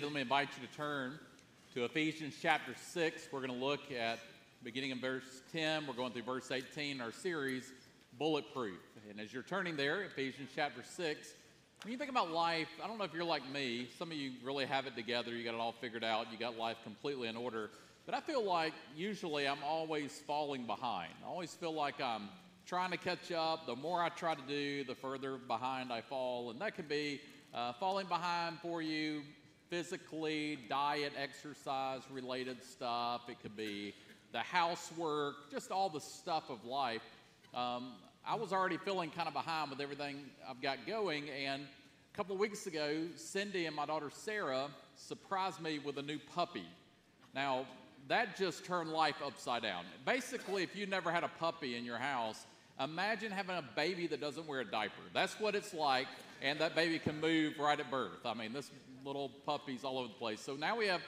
Let me invite you to turn to Ephesians chapter 6. We're going to look at beginning in verse 10. We're going through verse 18 our series, Bulletproof. And as you're turning there, Ephesians chapter 6, when you think about life, I don't know if you're like me. Some of you really have it together. You got it all figured out. You got life completely in order. But I feel like usually I'm always falling behind. I always feel like I'm trying to catch up. The more I try to do, the further behind I fall. And that could be uh, falling behind for you physically, diet, exercise related stuff. It could be the housework, just all the stuff of life. Um, I was already feeling kind of behind with everything I've got going. And a couple of weeks ago, Cindy and my daughter Sarah surprised me with a new puppy. Now, that just turned life upside down. Basically, if you never had a puppy in your house, imagine having a baby that doesn't wear a diaper. That's what it's like, and that baby can move right at birth. I mean, this little puppies all over the place. So now we have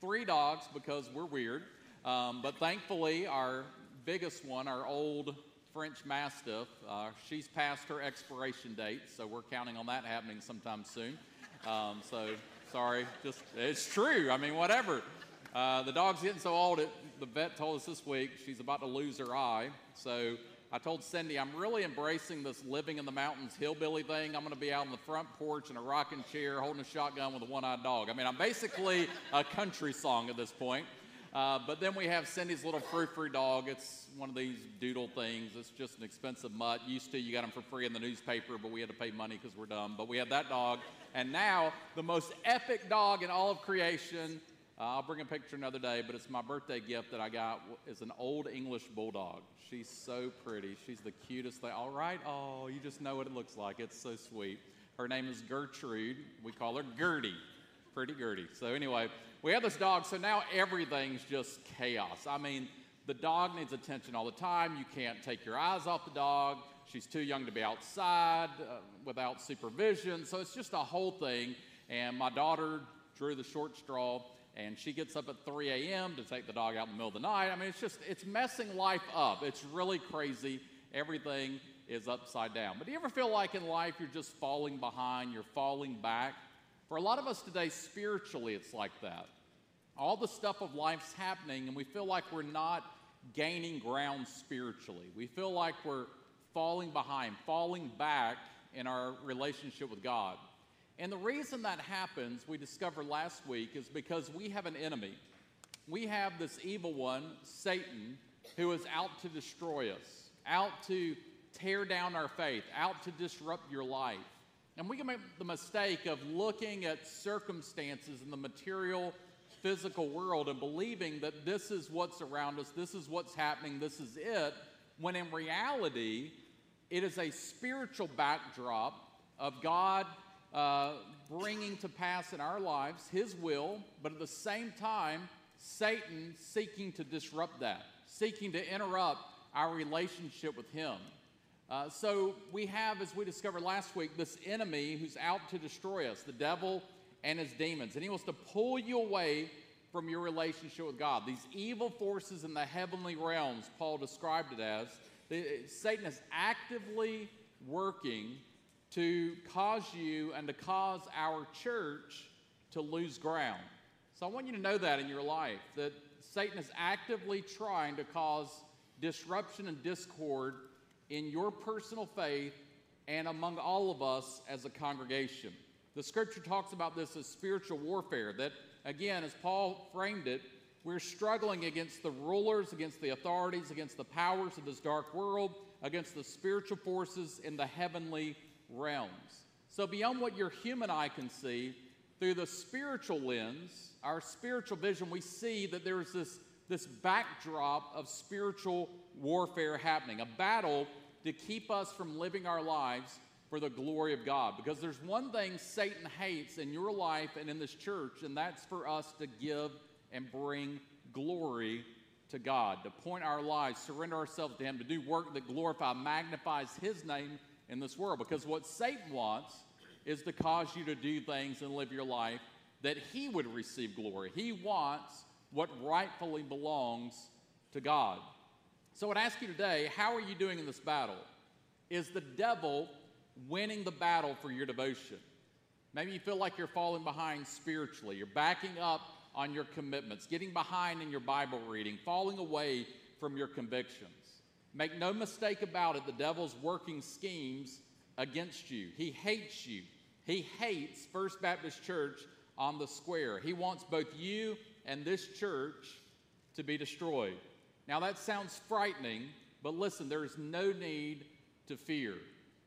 three dogs because we're weird. Um, but thankfully, our biggest one, our old French Mastiff, uh, she's past her expiration date, so we're counting on that happening sometime soon. Um, so sorry, just it's true. I mean, whatever. Uh, the dog's getting so old. It, the vet told us this week she's about to lose her eye. So I told Cindy, I'm really embracing this living in the mountains hillbilly thing. I'm going to be out on the front porch in a rocking chair holding a shotgun with a one eyed dog. I mean, I'm basically a country song at this point. Uh, but then we have Cindy's little frou-frou dog. It's one of these doodle things. It's just an expensive mutt. Used to, you got them for free in the newspaper, but we had to pay money because we're dumb. But we have that dog. And now, the most epic dog in all of creation uh, I'll bring a picture another day, but it's my birthday gift that I got is an old English bulldog. She's so pretty. She's the cutest thing. All right, oh, you just know what it looks like. It's so sweet. Her name is Gertrude. We call her Gertie. Pretty Gertie. So anyway, we have this dog. So now everything's just chaos. I mean, the dog needs attention all the time. You can't take your eyes off the dog. She's too young to be outside uh, without supervision. So it's just a whole thing. And my daughter drew the short straw and she gets up at 3 a.m. to take the dog out in the middle of the night. I mean, it's just, it's messing life up. It's really crazy. Everything is upside down. But do you ever feel like in life you're just falling behind, you're falling back? For a lot of us today, spiritually, it's like that. All the stuff of life's happening, and we feel like we're not gaining ground spiritually. We feel like we're falling behind, falling back in our relationship with God. And the reason that happens, we discovered last week, is because we have an enemy. We have this evil one, Satan, who is out to destroy us, out to tear down our faith, out to disrupt your life. And we can make the mistake of looking at circumstances in the material, physical world and believing that this is what's around us, this is what's happening, this is it, when in reality, it is a spiritual backdrop of God uh, bringing to pass in our lives His will, but at the same time, Satan seeking to disrupt that, seeking to interrupt our relationship with Him. Uh, so we have, as we discovered last week, this enemy who's out to destroy us, the devil and his demons. And he wants to pull you away from your relationship with God. These evil forces in the heavenly realms, Paul described it as, Satan is actively working to cause you and to cause our church to lose ground. So I want you to know that in your life that Satan is actively trying to cause disruption and discord in your personal faith and among all of us as a congregation. The scripture talks about this as spiritual warfare, that again, as Paul framed it, we're struggling against the rulers, against the authorities, against the powers of this dark world, against the spiritual forces in the heavenly realms. So, beyond what your human eye can see, through the spiritual lens, our spiritual vision, we see that there's this, this backdrop of spiritual warfare happening, a battle to keep us from living our lives for the glory of God. Because there's one thing Satan hates in your life and in this church, and that's for us to give and bring glory to God, to point our lives, surrender ourselves to Him, to do work that glorifies, magnifies His name in this world. Because what Satan wants is to cause you to do things and live your life that he would receive glory. He wants what rightfully belongs to God. So I'd ask you today how are you doing in this battle? Is the devil winning the battle for your devotion? Maybe you feel like you're falling behind spiritually. You're backing up on your commitments, getting behind in your Bible reading, falling away from your convictions. Make no mistake about it, the devil's working schemes against you. He hates you. He hates First Baptist Church on the square. He wants both you and this church to be destroyed. Now, that sounds frightening, but listen, there is no need to fear.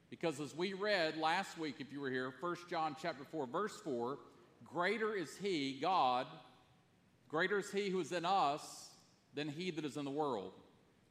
Because as we read last week, if you were here, 1 John chapter 4, verse 4, greater is he, God, greater is he who is in us than he that is in the world.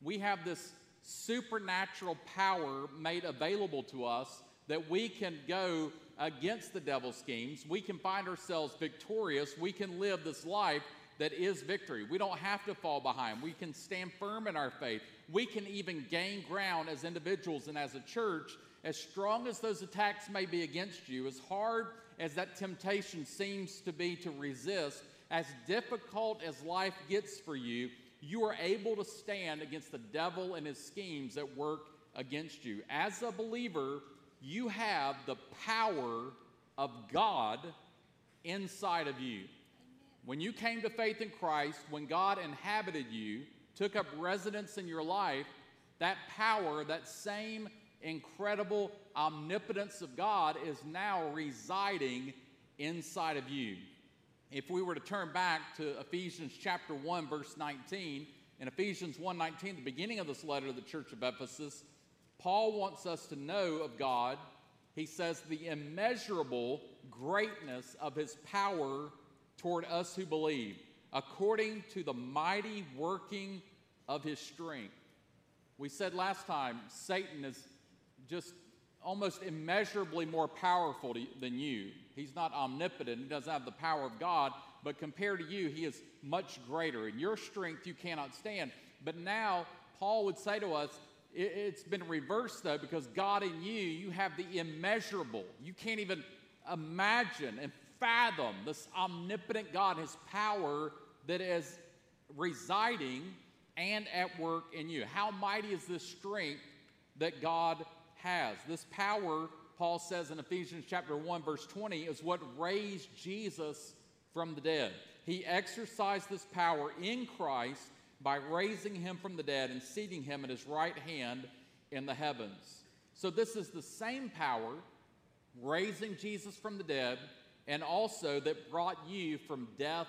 We have this supernatural power made available to us that we can go against the devil's schemes. We can find ourselves victorious. We can live this life that is victory. We don't have to fall behind. We can stand firm in our faith. We can even gain ground as individuals and as a church. As strong as those attacks may be against you, as hard as that temptation seems to be to resist, as difficult as life gets for you, you are able to stand against the devil and his schemes that work against you. As a believer, you have the power of God inside of you. When you came to faith in Christ, when God inhabited you, took up residence in your life, that power, that same incredible omnipotence of God is now residing inside of you. If we were to turn back to Ephesians chapter 1 verse 19, in Ephesians 1:19, the beginning of this letter to the church of Ephesus, Paul wants us to know of God. He says the immeasurable greatness of his power toward us who believe, according to the mighty working of his strength. We said last time, Satan is just almost immeasurably more powerful to, than you. He's not omnipotent, he doesn't have the power of God, but compared to you, he is much greater. In your strength, you cannot stand. But now, Paul would say to us, it, it's been reversed though, because God in you, you have the immeasurable. You can't even imagine and fathom this omnipotent God, his power that is residing and at work in you. How mighty is this strength that God has? This power, Paul says in Ephesians chapter 1 verse 20, is what raised Jesus from the dead. He exercised this power in Christ by raising him from the dead and seating him at his right hand in the heavens. So this is the same power raising Jesus from the dead and also that brought you from death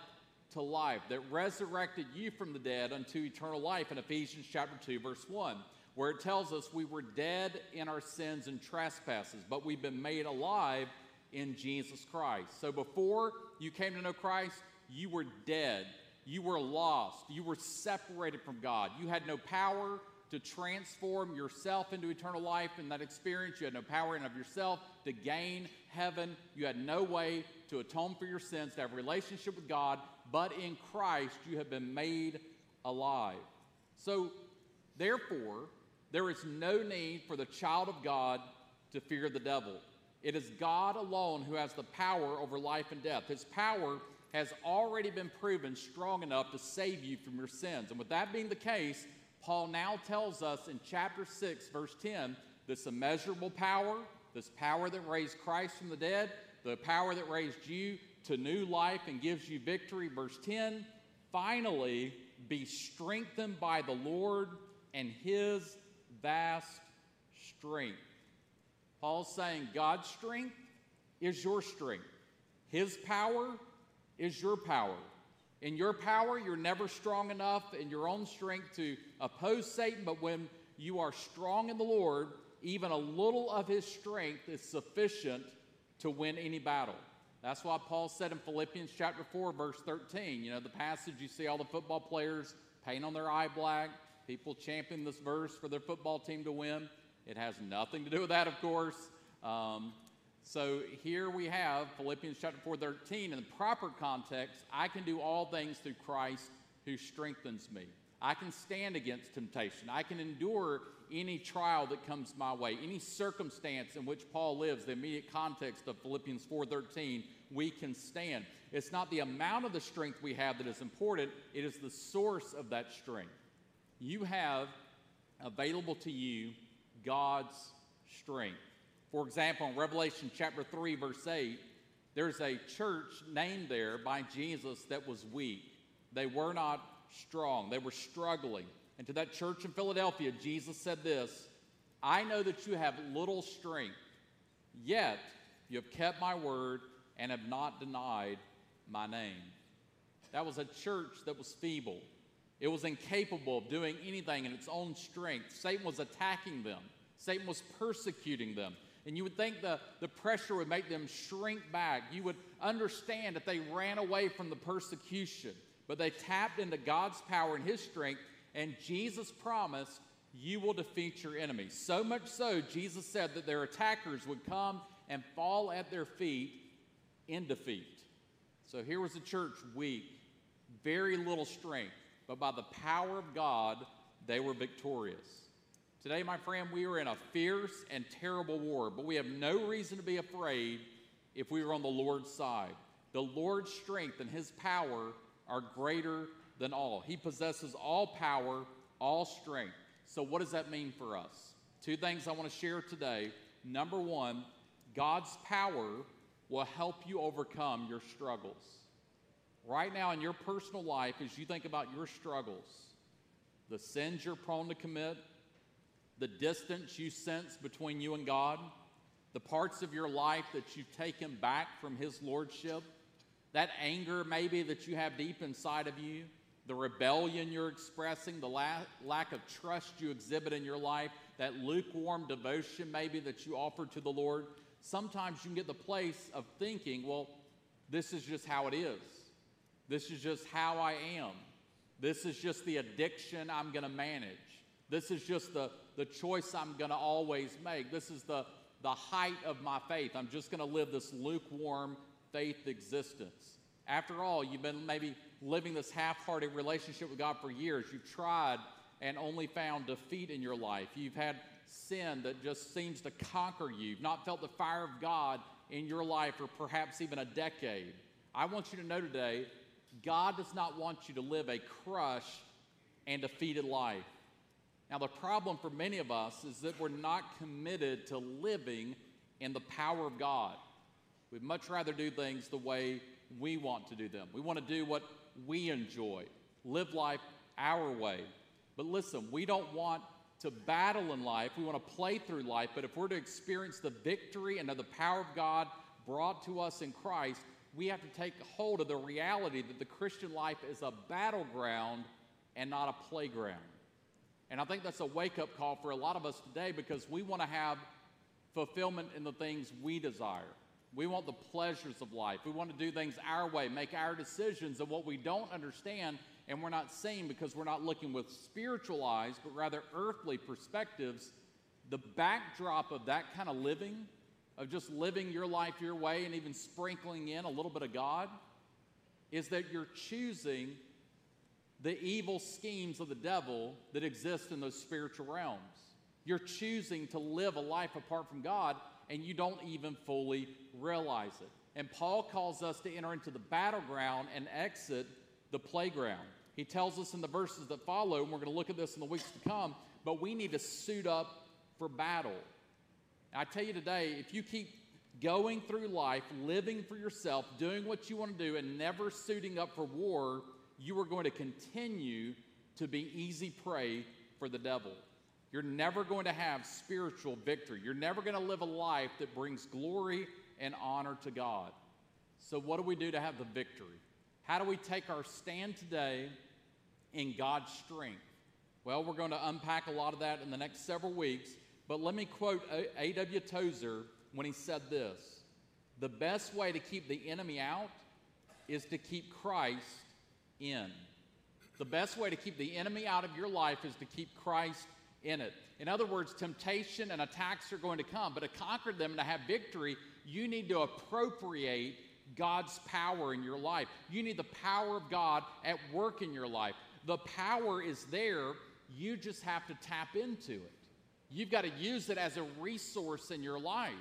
to life, that resurrected you from the dead unto eternal life in Ephesians chapter 2, verse 1, where it tells us we were dead in our sins and trespasses, but we've been made alive in Jesus Christ. So before you came to know Christ, you were dead. You were lost. You were separated from God. You had no power to transform yourself into eternal life in that experience. You had no power in of yourself to gain heaven. You had no way to atone for your sins, to have a relationship with God, but in Christ you have been made alive. So, therefore, there is no need for the child of God to fear the devil. It is God alone who has the power over life and death. His power has already been proven strong enough to save you from your sins. And with that being the case, Paul now tells us in chapter 6, verse 10, this immeasurable power, this power that raised Christ from the dead, the power that raised you to new life and gives you victory. Verse 10 finally, be strengthened by the Lord and his vast strength. Paul's saying God's strength is your strength, his power is your power. In your power, you're never strong enough in your own strength to oppose Satan, but when you are strong in the Lord, even a little of his strength is sufficient to win any battle. That's why Paul said in Philippians chapter 4, verse 13, you know, the passage you see all the football players paint on their eye black, people champion this verse for their football team to win. It has nothing to do with that, of course. Um, so here we have Philippians chapter 4, 13. In the proper context, I can do all things through Christ who strengthens me. I can stand against temptation. I can endure any trial that comes my way, any circumstance in which Paul lives, the immediate context of Philippians 4:13, we can stand. It's not the amount of the strength we have that is important, it is the source of that strength. You have available to you God's strength. For example, in Revelation chapter 3, verse 8, There's a church named there by Jesus that was weak. They were not strong, they were struggling. And to that church in Philadelphia, Jesus said this I know that you have little strength, yet you have kept my word and have not denied my name. That was a church that was feeble. It was incapable of doing anything in its own strength. Satan was attacking them, Satan was persecuting them. And you would think the, the pressure would make them shrink back. You would understand that they ran away from the persecution, but they tapped into God's power and His strength, and Jesus promised, You will defeat your enemies. So much so, Jesus said that their attackers would come and fall at their feet in defeat. So here was the church weak, very little strength, but by the power of God, they were victorious. Today, my friend, we are in a fierce and terrible war, but we have no reason to be afraid if we are on the Lord's side. The Lord's strength and his power are greater than all. He possesses all power, all strength. So, what does that mean for us? Two things I want to share today. Number one, God's power will help you overcome your struggles. Right now, in your personal life, as you think about your struggles, the sins you're prone to commit, the distance you sense between you and God, the parts of your life that you've taken back from His Lordship, that anger maybe that you have deep inside of you, the rebellion you're expressing, the la- lack of trust you exhibit in your life, that lukewarm devotion maybe that you offer to the Lord. Sometimes you can get the place of thinking, well, this is just how it is. This is just how I am. This is just the addiction I'm going to manage. This is just the, the choice I'm going to always make. This is the, the height of my faith. I'm just going to live this lukewarm faith existence. After all, you've been maybe living this half hearted relationship with God for years. You've tried and only found defeat in your life. You've had sin that just seems to conquer you. You've not felt the fire of God in your life for perhaps even a decade. I want you to know today God does not want you to live a crushed and defeated life. Now, the problem for many of us is that we're not committed to living in the power of God. We'd much rather do things the way we want to do them. We want to do what we enjoy, live life our way. But listen, we don't want to battle in life. We want to play through life. But if we're to experience the victory and the power of God brought to us in Christ, we have to take hold of the reality that the Christian life is a battleground and not a playground. And I think that's a wake up call for a lot of us today because we want to have fulfillment in the things we desire. We want the pleasures of life. We want to do things our way, make our decisions And what we don't understand and we're not seeing because we're not looking with spiritual eyes, but rather earthly perspectives. The backdrop of that kind of living, of just living your life your way and even sprinkling in a little bit of God, is that you're choosing the evil schemes of the devil that exist in those spiritual realms. You're choosing to live a life apart from God, and you don't even fully realize it. And Paul calls us to enter into the battleground and exit the playground. He tells us in the verses that follow, and we're going to look at this in the weeks to come, but we need to suit up for battle. I tell you today, if you keep going through life, living for yourself, doing what you want to do, and never suiting up for war, you are going to continue to be easy prey for the devil. You're never going to have spiritual victory. You're never going to live a life that brings glory and honor to God. So, what do we do to have the victory? How do we take our stand today in God's strength? Well, we're going to unpack a lot of that in the next several weeks, but let me quote A.W. Tozer when he said this The best way to keep the enemy out is to keep Christ in. The best way to keep the enemy out of your life is to keep Christ in it. In other words, temptation and attacks are going to come, but to conquer them and to have victory, you need to appropriate God's power in your life. You need the power of God at work in your life. The power is there, you just have to tap into it. You've got to use it as a resource in your life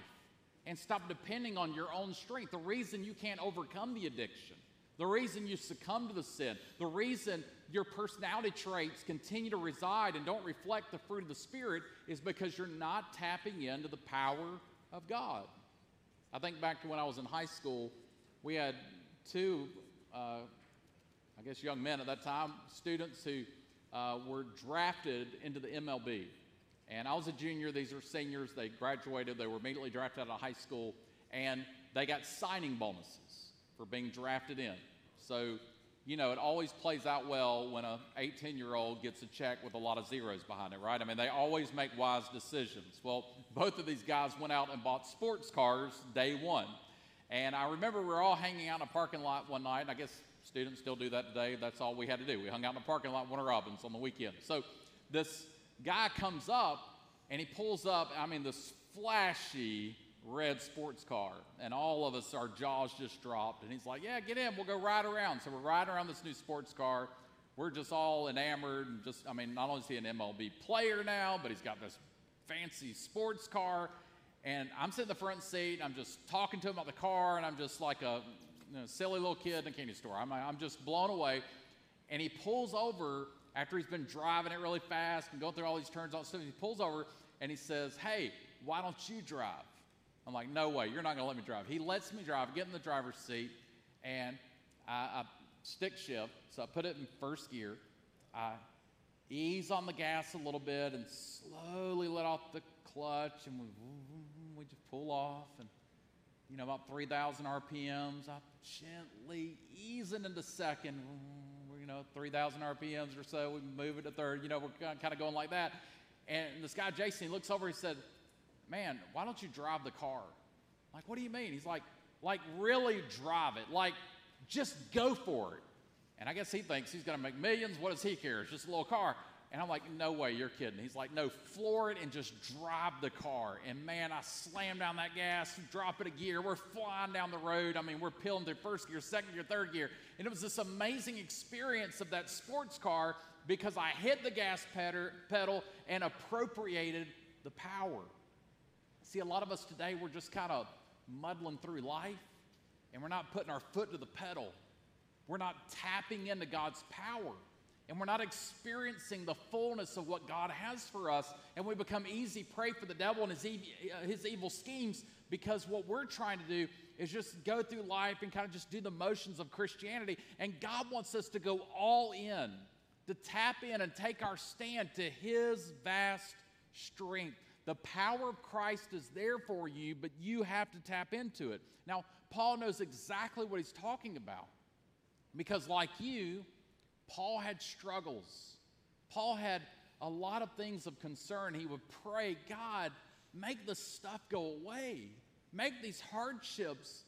and stop depending on your own strength. The reason you can't overcome the addiction the reason you succumb to the sin, the reason your personality traits continue to reside and don't reflect the fruit of the Spirit is because you're not tapping into the power of God. I think back to when I was in high school, we had two, uh, I guess, young men at that time, students who uh, were drafted into the MLB. And I was a junior, these are seniors. They graduated, they were immediately drafted out of high school, and they got signing bonuses for being drafted in. So, you know, it always plays out well when a 18 year old gets a check with a lot of zeros behind it, right? I mean, they always make wise decisions. Well, both of these guys went out and bought sports cars day one. And I remember we were all hanging out in a parking lot one night. and I guess students still do that today. That's all we had to do. We hung out in the parking lot, Warner Robins, on the weekend. So this guy comes up and he pulls up, I mean, this flashy red sports car. And all of us, our jaws just dropped. And he's like, Yeah, get in. We'll go ride around. So we're riding around this new sports car. We're just all enamored. And just, I mean, not only is he an MLB player now, but he's got this fancy sports car. And I'm sitting in the front seat. I'm just talking to him about the car. And I'm just like a you know, silly little kid in a candy store. I'm, I'm just blown away. And he pulls over after he's been driving it really fast and going through all these turns on stuff. He pulls over and he says, Hey, why don't you drive? I'm like, no way, you're not going to let me drive. He lets me drive, get in the driver's seat, and I, I stick shift, so I put it in first gear. I ease on the gas a little bit and slowly let off the clutch, and we, we just pull off, and you know, about 3,000 RPMs. I gently easing into second, you know, 3,000 RPMs or so. We move it to third, you know, we're kind of going like that. And this guy, Jason, he looks over, he said, man, why don't you drive the car? Like, what do you mean? He's like, like, really drive it. Like, just go for it. And I guess he thinks he's going to make millions. What does he care? It's just a little car. And I'm like, no way, you're kidding. He's like, no, floor it and just drive the car. And man, I slam down that gas, drop it a gear. We're flying down the road. I mean, we're peeling through first gear, second gear, third gear. And it was this amazing experience of that sports car because I hit the gas pedal and appropriated the power. See, a lot of us today, we're just kind of muddling through life and we're not putting our foot to the pedal. We're not tapping into God's power and we're not experiencing the fullness of what God has for us. And we become easy prey for the devil and his, uh, his evil schemes because what we're trying to do is just go through life and kind of just do the motions of Christianity. And God wants us to go all in, to tap in and take our stand to his vast strength. The power of Christ is there for you, but you have to tap into it. Now, Paul knows exactly what he's talking about because, like you, Paul had struggles. Paul had a lot of things of concern. He would pray, God, make the stuff go away, make these hardships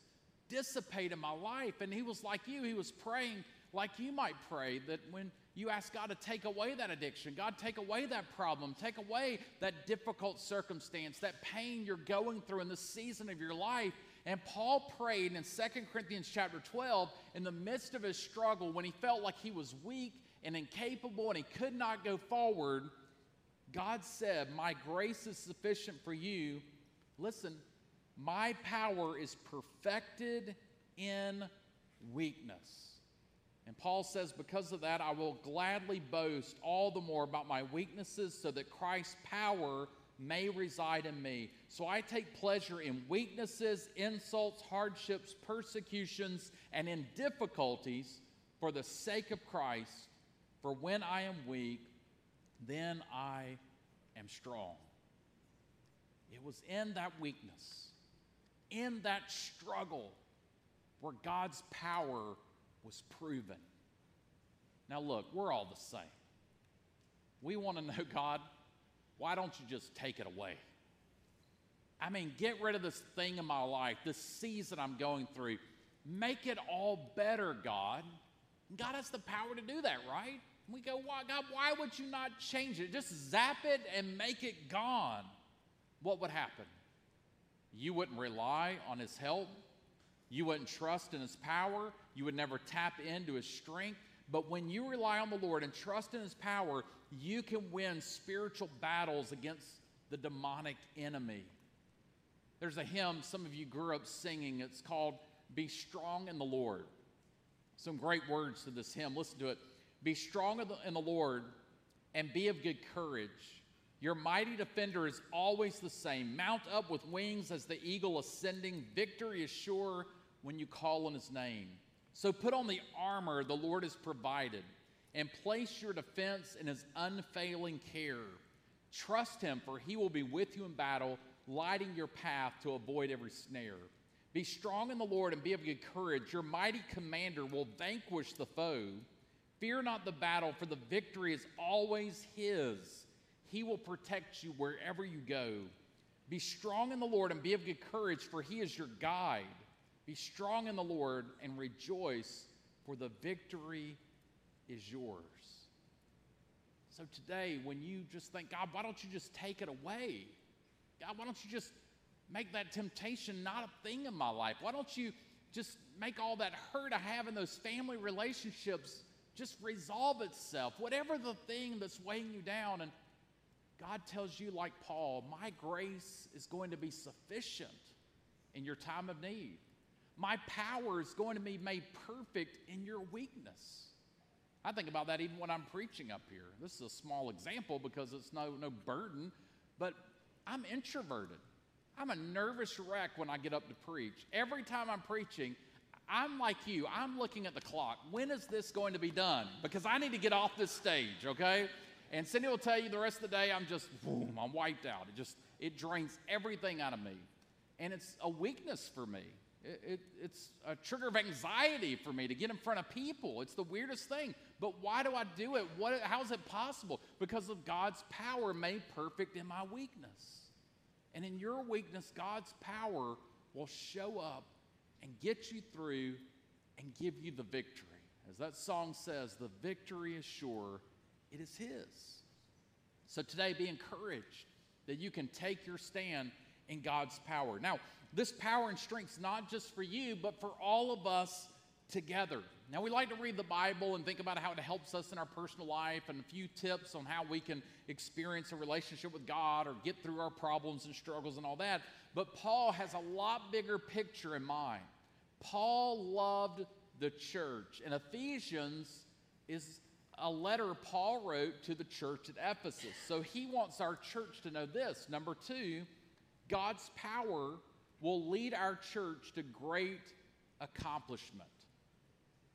dissipate in my life. And he was like you, he was praying like you might pray that when you ask God to take away that addiction. God, take away that problem. Take away that difficult circumstance, that pain you're going through in the season of your life. And Paul prayed in 2 Corinthians chapter 12, in the midst of his struggle, when he felt like he was weak and incapable and he could not go forward, God said, My grace is sufficient for you. Listen, my power is perfected in weakness. And Paul says, Because of that, I will gladly boast all the more about my weaknesses so that Christ's power may reside in me. So I take pleasure in weaknesses, insults, hardships, persecutions, and in difficulties for the sake of Christ. For when I am weak, then I am strong. It was in that weakness, in that struggle, where God's power was proven. Now, look, we're all the same. We want to know, God, why don't you just take it away? I mean, get rid of this thing in my life, this season I'm going through. Make it all better, God. God has the power to do that, right? We go, why, God, why would you not change it? Just zap it and make it gone. What would happen? You wouldn't rely on His help. You wouldn't trust in His power. You would never tap into His strength. But when you rely on the Lord and trust in His power, you can win spiritual battles against the demonic enemy. There's a hymn some of you grew up singing. It's called Be Strong in the Lord. Some great words to this hymn. Listen to it. Be strong in the Lord and be of good courage. Your mighty defender is always the same. Mount up with wings as the eagle ascending. Victory is sure when you call on his name. So put on the armor the Lord has provided and place your defense in his unfailing care. Trust him, for he will be with you in battle, lighting your path to avoid every snare. Be strong in the Lord and be of good courage. Your mighty commander will vanquish the foe. Fear not the battle, for the victory is always his. He will protect you wherever you go. Be strong in the Lord and be of good courage, for he is your guide. Be strong in the Lord and rejoice, for the victory is yours. So today, when you just think, God, why don't you just take it away? God, why don't you just make that temptation not a thing in my life? Why don't you just make all that hurt I have in those family relationships just resolve itself? Whatever the thing that's weighing you down. And God tells you, like Paul, my grace is going to be sufficient in your time of need. My power is going to be made perfect in your weakness. I think about that even when I'm preaching up here. This is a small example because it's no, no burden, but I'm introverted. I'm a nervous wreck when I get up to preach. Every time I'm preaching, I'm like you. I'm looking at the clock. When is this going to be done? Because I need to get off this stage, okay? And Cindy will tell you the rest of the day I'm just, boom, I'm wiped out. It just, it drains everything out of me. And it's a weakness for me. It, it, it's a trigger of anxiety for me to get in front of people. It's the weirdest thing. But why do I do it? What, how is it possible? Because of God's power made perfect in my weakness. And in your weakness, God's power will show up and get you through and give you the victory. As that song says, the victory is sure, it is His. So today, be encouraged that you can take your stand in God's power. Now, this power and strength is not just for you, but for all of us together. Now, we like to read the Bible and think about how it helps us in our personal life and a few tips on how we can experience a relationship with God or get through our problems and struggles and all that. But Paul has a lot bigger picture in mind. Paul loved the church, and Ephesians is a letter Paul wrote to the church at Ephesus. So he wants our church to know this. Number two, God's power will lead our church to great accomplishment.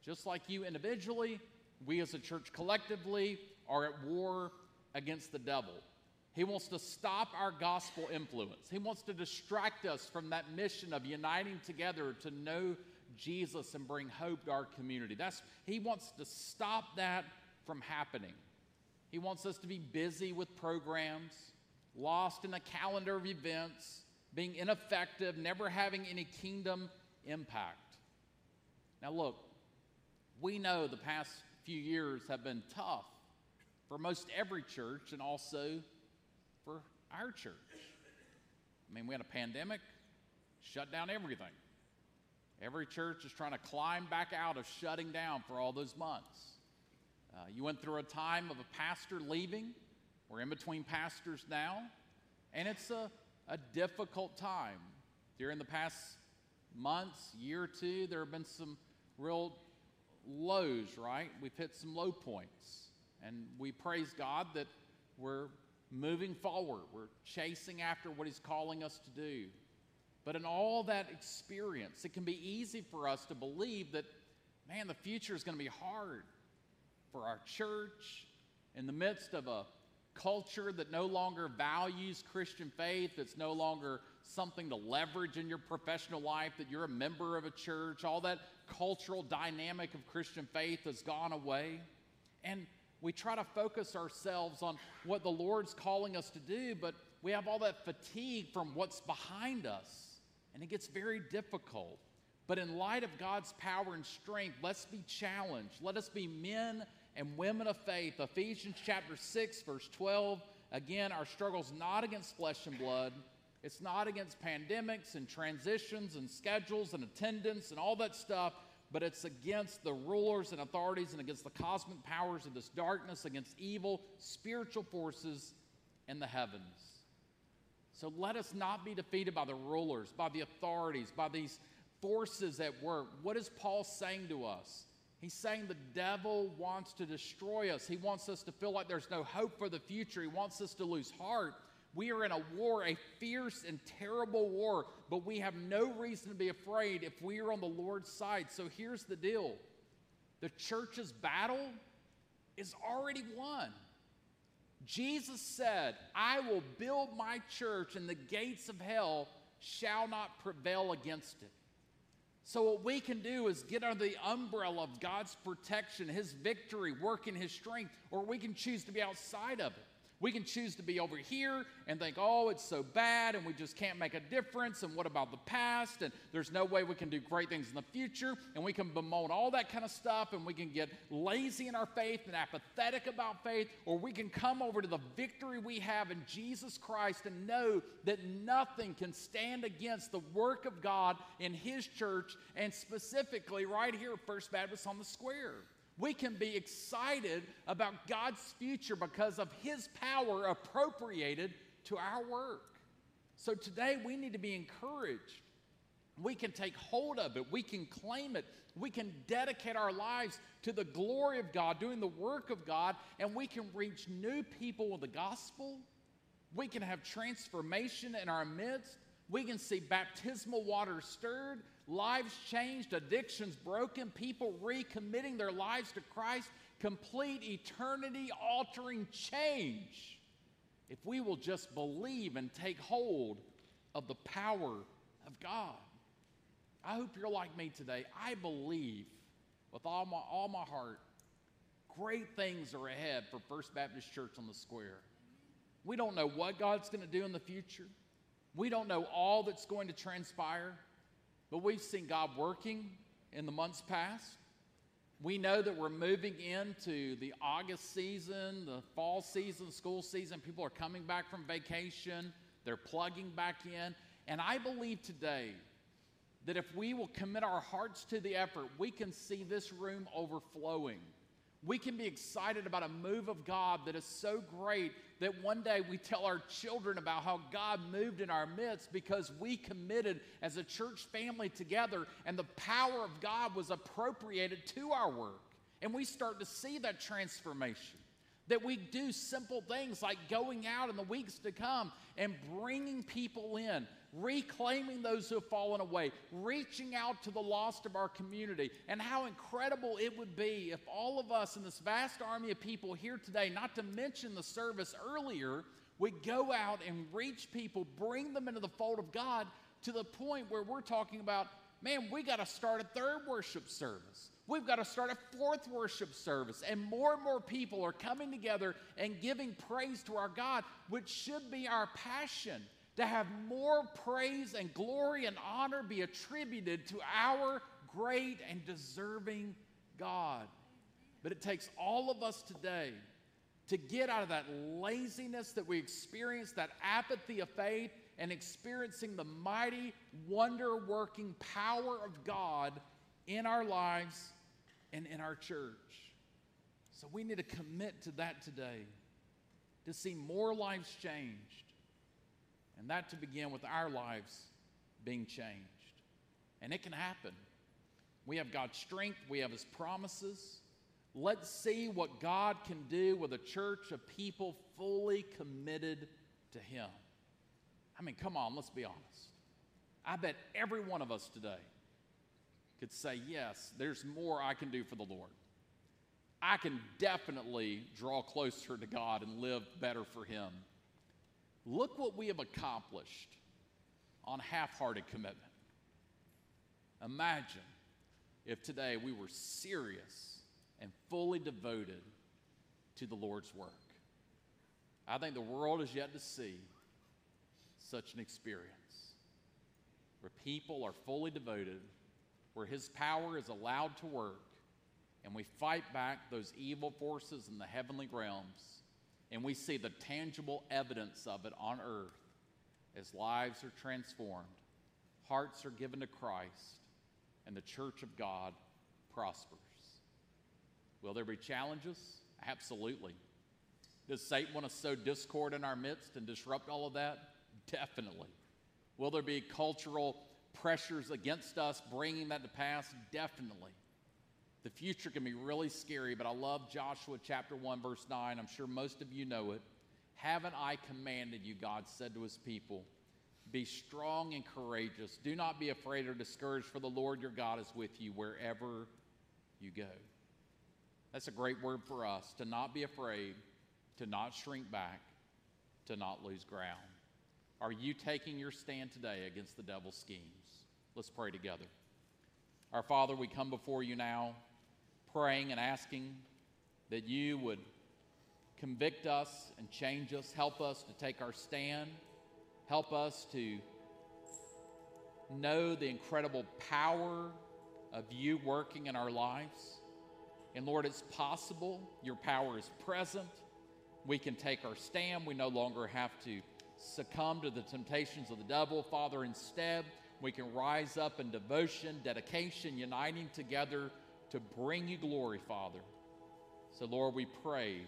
Just like you individually, we as a church collectively are at war against the devil. He wants to stop our gospel influence. He wants to distract us from that mission of uniting together to know Jesus and bring hope to our community. That's he wants to stop that from happening. He wants us to be busy with programs, lost in a calendar of events, being ineffective, never having any kingdom impact. Now, look, we know the past few years have been tough for most every church and also for our church. I mean, we had a pandemic, shut down everything. Every church is trying to climb back out of shutting down for all those months. Uh, you went through a time of a pastor leaving. We're in between pastors now. And it's a, a difficult time. During the past months, year or two, there have been some real lows, right? We've hit some low points. And we praise God that we're moving forward. We're chasing after what He's calling us to do. But in all that experience, it can be easy for us to believe that, man, the future is going to be hard for our church in the midst of a culture that no longer values Christian faith, that's no longer something to leverage in your professional life, that you're a member of a church, all that cultural dynamic of Christian faith has gone away. And we try to focus ourselves on what the Lord's calling us to do, but we have all that fatigue from what's behind us, and it gets very difficult. But in light of God's power and strength, let's be challenged. Let us be men and women of faith. Ephesians chapter 6, verse 12. Again, our struggle is not against flesh and blood. It's not against pandemics and transitions and schedules and attendance and all that stuff, but it's against the rulers and authorities and against the cosmic powers of this darkness, against evil spiritual forces in the heavens. So let us not be defeated by the rulers, by the authorities, by these forces at work. What is Paul saying to us? He's saying the devil wants to destroy us. He wants us to feel like there's no hope for the future. He wants us to lose heart. We are in a war, a fierce and terrible war, but we have no reason to be afraid if we are on the Lord's side. So here's the deal the church's battle is already won. Jesus said, I will build my church, and the gates of hell shall not prevail against it. So, what we can do is get under the umbrella of God's protection, His victory, work in His strength, or we can choose to be outside of it. We can choose to be over here and think, oh, it's so bad and we just can't make a difference. And what about the past? And there's no way we can do great things in the future. And we can bemoan all that kind of stuff and we can get lazy in our faith and apathetic about faith. Or we can come over to the victory we have in Jesus Christ and know that nothing can stand against the work of God in His church and specifically right here at First Baptist on the Square we can be excited about God's future because of His power appropriated to our work. So today we need to be encouraged. We can take hold of it, we can claim it, we can dedicate our lives to the glory of God, doing the work of God, and we can reach new people with the gospel. We can have transformation in our midst. We can see baptismal water stirred lives changed, addictions broken, people recommitting their lives to Christ, complete eternity altering change. If we will just believe and take hold of the power of God. I hope you're like me today. I believe with all my, all my heart, great things are ahead for First Baptist Church on the Square. We don't know what God's going to do in the future. We don't know all that's going to transpire. But we've seen God working in the months past. We know that we're moving into the August season, the fall season, school season. People are coming back from vacation, they're plugging back in. And I believe today that if we will commit our hearts to the effort, we can see this room overflowing. We can be excited about a move of God that is so great that one day we tell our children about how God moved in our midst because we committed as a church family together and the power of God was appropriated to our work. And we start to see that transformation. That we do simple things like going out in the weeks to come and bringing people in, reclaiming those who have fallen away, reaching out to the lost of our community, and how incredible it would be if all of us in this vast army of people here today, not to mention the service earlier, would go out and reach people, bring them into the fold of God to the point where we're talking about, man, we got to start a third worship service. We've got to start a fourth worship service. And more and more people are coming together and giving praise to our God, which should be our passion to have more praise and glory and honor be attributed to our great and deserving God. But it takes all of us today to get out of that laziness that we experience, that apathy of faith, and experiencing the mighty, wonder working power of God in our lives and in our church. So we need to commit to that today to see more lives changed and that to begin with our lives being changed. And it can happen. We have God's strength, we have His promises. Let's see what God can do with a church of people fully committed to Him. I mean, come on, let's be honest. I bet every one of us today could say, Yes, there's more I can do for the Lord. I can definitely draw closer to God and live better for Him. Look what we have accomplished on half hearted commitment. Imagine if today we were serious and fully devoted to the Lord's work. I think the world is yet to see such an experience where people are fully devoted, where His power is allowed to work, and we fight back those evil forces in the heavenly realms and we see the tangible evidence of it on earth as lives are transformed, hearts are given to Christ, and the church of God prospers. Will there be challenges? Absolutely. Does Satan want to sow discord in our midst and disrupt all of that? Definitely. Will there be cultural pressures against us bringing that to pass? Definitely. The future can be really scary, but I love Joshua chapter 1, verse 9. I'm sure most of you know it. Haven't I commanded you, God said to his people? Be strong and courageous. Do not be afraid or discouraged, for the Lord your God is with you wherever you go. That's a great word for us to not be afraid, to not shrink back, to not lose ground. Are you taking your stand today against the devil's schemes? Let's pray together. Our Father, we come before you now praying and asking that you would convict us and change us, help us to take our stand, help us to know the incredible power of you working in our lives. And Lord, it's possible. Your power is present. We can take our stand. We no longer have to succumb to the temptations of the devil. Father, instead, we can rise up in devotion, dedication, uniting together to bring you glory, Father. So, Lord, we pray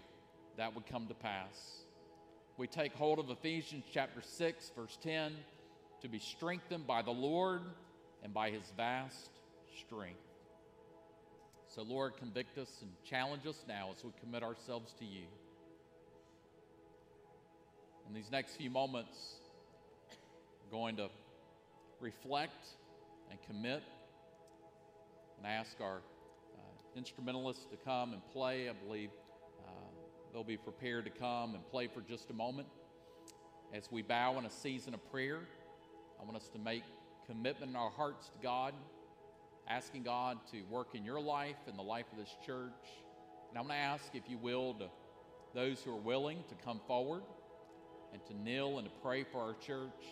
that would come to pass. We take hold of Ephesians chapter 6, verse 10 to be strengthened by the Lord and by his vast strength. So, Lord, convict us and challenge us now as we commit ourselves to you. In these next few moments, we're going to reflect and commit and ask our instrumentalists to come and play. I believe uh, they'll be prepared to come and play for just a moment. As we bow in a season of prayer, I want us to make commitment in our hearts to God asking God to work in your life and the life of this church. And I'm going to ask, if you will, to those who are willing to come forward and to kneel and to pray for our church,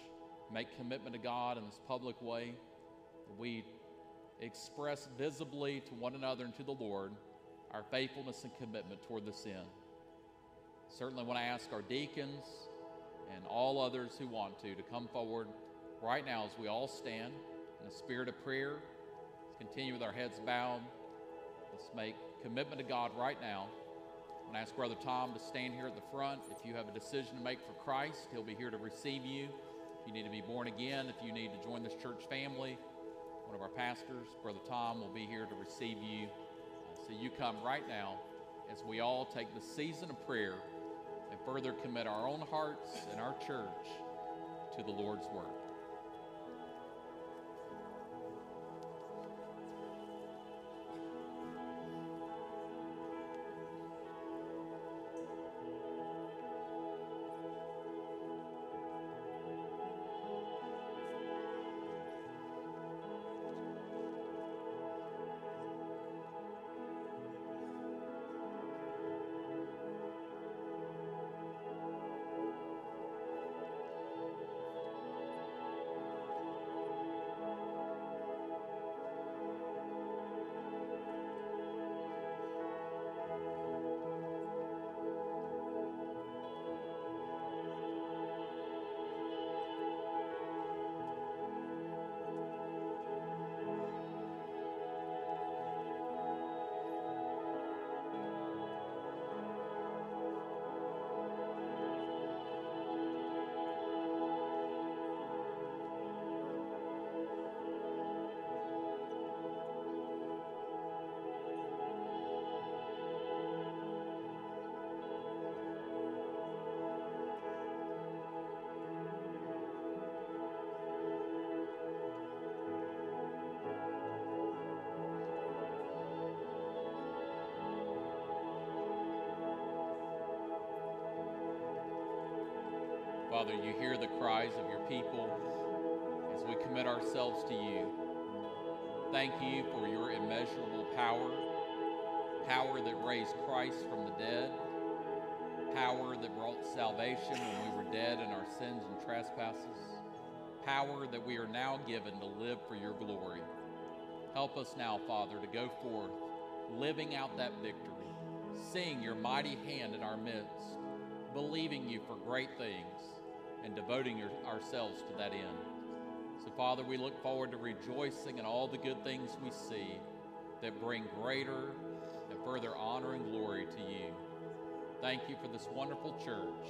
make commitment to God in this public way. We express visibly to one another and to the Lord our faithfulness and commitment toward this end. Certainly, want to ask our deacons and all others who want to to come forward right now as we all stand in a spirit of prayer let's continue with our heads bowed. Let's make commitment to God right now. I'm going to ask Brother Tom to stand here at the front. If you have a decision to make for Christ, he'll be here to receive you. If you need to be born again, if you need to join this church family, one of our pastors, Brother Tom, will be here to receive you. Uh, so you come right now as we all take the season of prayer and further commit our own hearts and our church to the Lord's work. Father, you hear the cries of your people as we commit ourselves to you. Thank you for your immeasurable power, power that raised Christ from the dead, power that brought salvation when we were dead in our sins and trespasses, power that we are now given to live for your glory. Help us now, Father, to go forth, living out that victory, seeing your mighty hand in our midst, believing you for great things and devoting ourselves to that end. So, Father, we look forward to rejoicing in all the good things we see that bring greater and further honor and glory to you. Thank you for this wonderful church,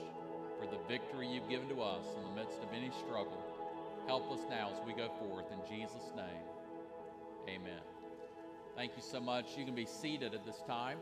for the victory you've given to us in the midst of any struggle. Help us now as we go forth. In Jesus' name, amen. Thank you so much. You can be seated at this time.